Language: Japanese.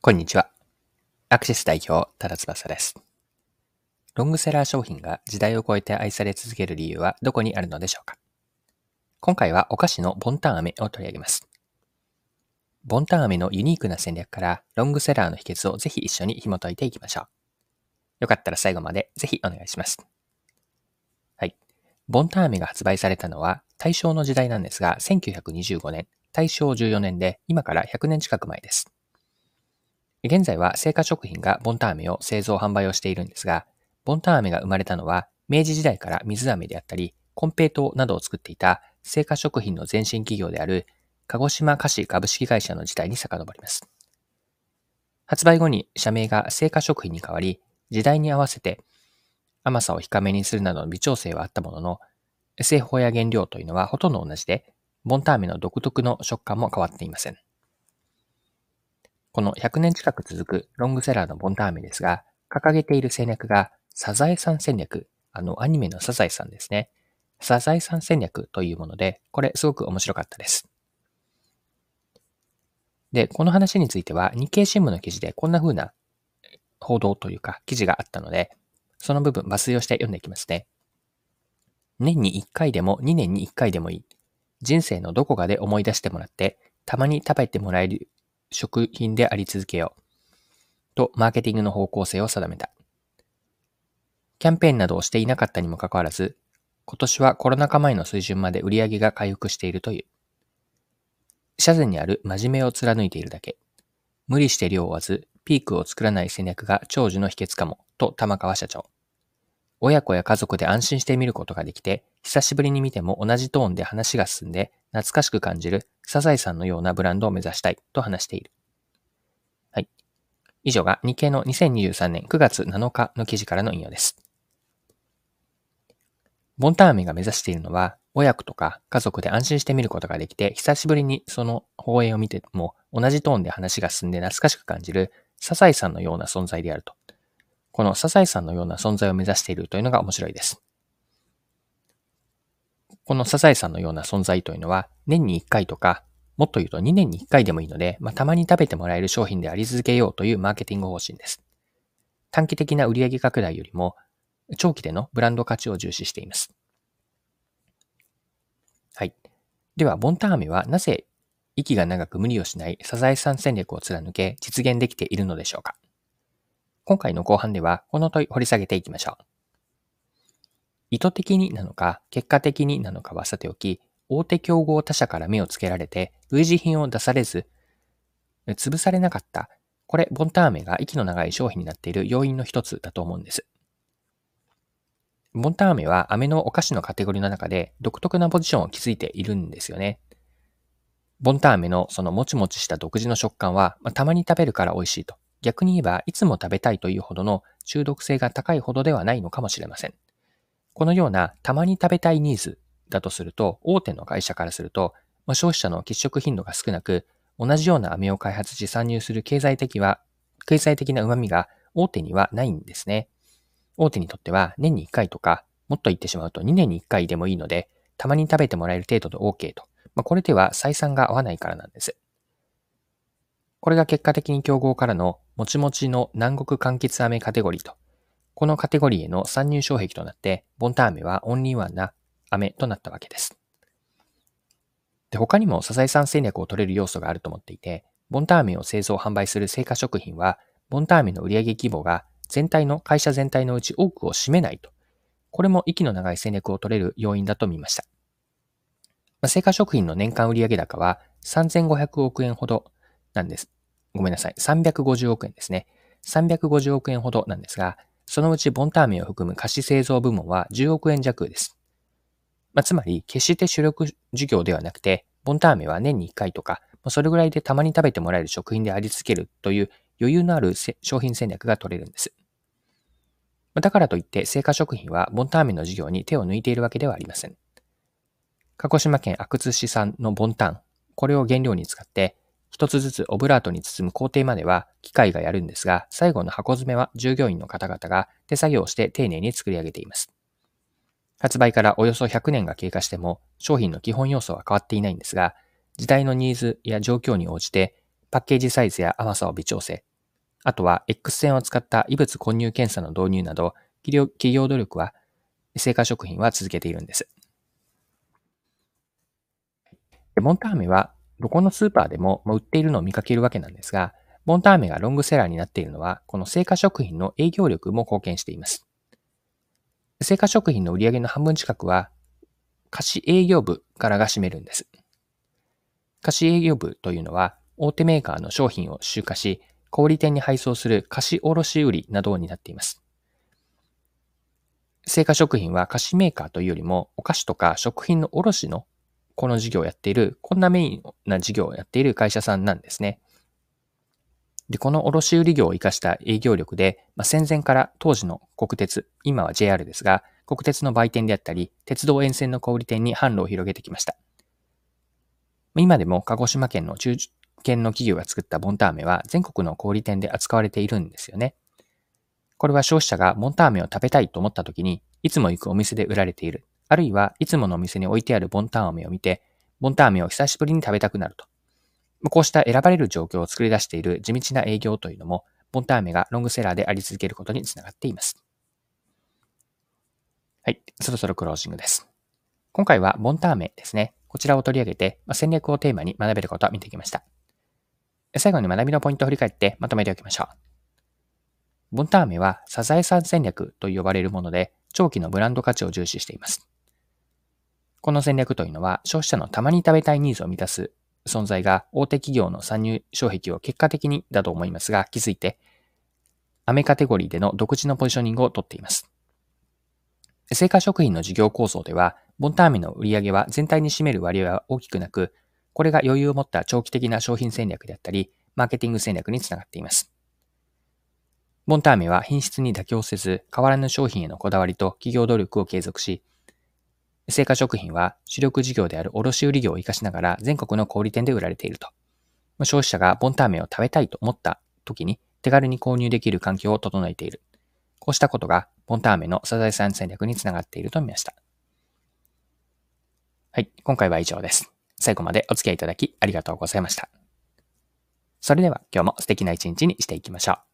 こんにちは。アクシス代表、多田翼です。ロングセラー商品が時代を超えて愛され続ける理由はどこにあるのでしょうか？今回はお菓子のボンタン飴を取り上げます。ボンタン飴のユニークな戦略からロングセラーの秘訣をぜひ一緒に紐解いていきましょう。よかったら最後までぜひお願いします。はい。ボンタン飴が発売されたのは大正の時代なんですが、1925年、大正14年で今から100年近く前です。現在は製菓食品がボンタン飴を製造販売をしているんですが、ボンタン飴が生まれたのは明治時代から水飴であったり、コンペイトなどを作っていた製菓食品の前身企業である鹿児島菓子株式会社の時代に遡ります。発売後に社名が製菓食品に変わり、時代に合わせて甘さを控えめにするなどの微調整はあったものの、製法や原料というのはほとんど同じで、ボンタン飴の独特の食感も変わっていません。この100年近く続くロングセラーのボンタン飴ですが、掲げている戦略がサザエさん戦略、あのアニメのサザエさんですね。サザエさん戦略というもので、これすごく面白かったです。で、この話については日経新聞の記事でこんな風な報道というか記事があったので、その部分抜粋をして読んでいきますね。年に1回でも2年に1回でもいい。人生のどこかで思い出してもらって、たまに食べてもらえる食品であり続けよう。と、マーケティングの方向性を定めた。キャンペーンなどをしていなかったにもかかわらず、今年はコロナ禍前の水準まで売り上げが回復しているという。社前にある真面目を貫いているだけ。無理して量を追わず、ピークを作らない戦略が長寿の秘訣かも、と玉川社長。親子や家族で安心して見ることができて、久しぶりに見ても同じトーンで話が進んで、懐かしく感じるサザエさんのようなブランドを目指したいと話している。はい。以上が日経の2023年9月7日の記事からの引用です。ボンタン飴が目指しているのは、親子とか家族で安心して見ることができて、久しぶりにその放映を見ても同じトーンで話が進んで懐かしく感じるサザエさんのような存在であると。このサザエさんのような存在を目指しているというのが面白いです。このサザエさんのような存在というのは、年に1回とか、もっと言うと2年に1回でもいいので、まあ、たまに食べてもらえる商品であり続けようというマーケティング方針です。短期的な売上拡大よりも、長期でのブランド価値を重視しています。はい。では、ボンタン飴はなぜ息が長く無理をしないサザエさん戦略を貫け実現できているのでしょうか今回の後半では、この問い掘り下げていきましょう。意図的になのか、結果的になのかはさておき、大手競合他社から目をつけられて、類似品を出されず、潰されなかった。これ、ボンターメが息の長い商品になっている要因の一つだと思うんです。ボンターメは飴のお菓子のカテゴリーの中で独特なポジションを築いているんですよね。ボンターメのそのもちもちした独自の食感は、まあ、たまに食べるから美味しいと。逆に言えば、いつも食べたいというほどの中毒性が高いほどではないのかもしれません。このようなたまに食べたいニーズだとすると、大手の会社からすると、ま、消費者の欠食頻度が少なく、同じような飴を開発し参入する経済的は、経済的な旨味が大手にはないんですね。大手にとっては年に1回とか、もっと言ってしまうと2年に1回でもいいので、たまに食べてもらえる程度で OK と。まあ、これでは採算が合わないからなんです。これが結果的に競合からのもちもちの南国柑橘飴カテゴリーとこのカテゴリーへの参入障壁となって、ボンタン飴はオンリーワンな飴となったわけです。で他にもサザエさん戦略を取れる要素があると思っていて、ボンタン飴を製造販売する製菓食品は、ボンタン飴の売上規模が全体の会社全体のうち多くを占めないと。これも息の長い戦略を取れる要因だと見ました。まあ、製菓食品の年間売上高は3500億円ほどなんです。ごめんなさい。350億円ですね。350億円ほどなんですが、そのうちボンターメを含む菓子製造部門は10億円弱です。まあ、つまり、決して主力事業ではなくて、ボンターメは年に1回とか、まあそれぐらいでたまに食べてもらえる食品であり続けるという余裕のある商品戦略が取れるんです。まあだからといって、製菓食品はボンターメの事業に手を抜いているわけではありません。鹿児島県阿久津市産のボンタン、これを原料に使って、一つずつオブラートに包む工程までは機械がやるんですが、最後の箱詰めは従業員の方々が手作業して丁寧に作り上げています。発売からおよそ100年が経過しても商品の基本要素は変わっていないんですが、時代のニーズや状況に応じてパッケージサイズや甘さを微調整、あとは X 線を使った異物混入検査の導入など、企業努力は、成果食品は続けているんです。ボンターメは、どこのスーパーでも売っているのを見かけるわけなんですが、ボンターメがロングセラーになっているのは、この成果食品の営業力も貢献しています。成果食品の売上の半分近くは、貸し営業部からが占めるんです。貸し営業部というのは、大手メーカーの商品を集荷し、小売店に配送する貸卸売などを担っています。成果食品は菓子メーカーというよりも、お菓子とか食品の卸のこの事業をやっている、こんなメインな事業をやっている会社さんなんですね。で、この卸売業を活かした営業力で、まあ、戦前から当時の国鉄、今は JR ですが、国鉄の売店であったり、鉄道沿線の小売店に販路を広げてきました。今でも鹿児島県の中堅の企業が作ったボンターメは全国の小売店で扱われているんですよね。これは消費者がボンターメを食べたいと思った時に、いつも行くお店で売られている。あるいはいつものお店に置いてあるボンターメを見て、ボンターメを久しぶりに食べたくなると。こうした選ばれる状況を作り出している地道な営業というのも、ボンターメがロングセラーであり続けることにつながっています。はい、そろそろクロージングです。今回はボンターメですね。こちらを取り上げて、まあ戦略をテーマに学べることを見てきました。最後に学びのポイントを振り返ってまとめておきましょう。ボンターメはサザエさん戦略と呼ばれるもので、長期のブランド価値を重視しています。この戦略というのは、消費者のたまに食べたいニーズを満たす存在が大手企業の参入障壁を結果的にだと思いますが、気づいて、アメカテゴリーでの独自のポジショニングをとっています。成果食品の事業構想では、ボンターメの売り上げは全体に占める割合は大きくなく、これが余裕を持った長期的な商品戦略であったり、マーケティング戦略につながっています。ボンターメは品質に妥協せず、変わらぬ商品へのこだわりと企業努力を継続し、成果食品は主力事業である卸売業を活かしながら全国の小売店で売られていると。消費者がボンターメンを食べたいと思った時に手軽に購入できる環境を整えている。こうしたことがボンターメンのサザエさん戦略につながっていると見ました。はい、今回は以上です。最後までお付き合いいただきありがとうございました。それでは今日も素敵な一日にしていきましょう。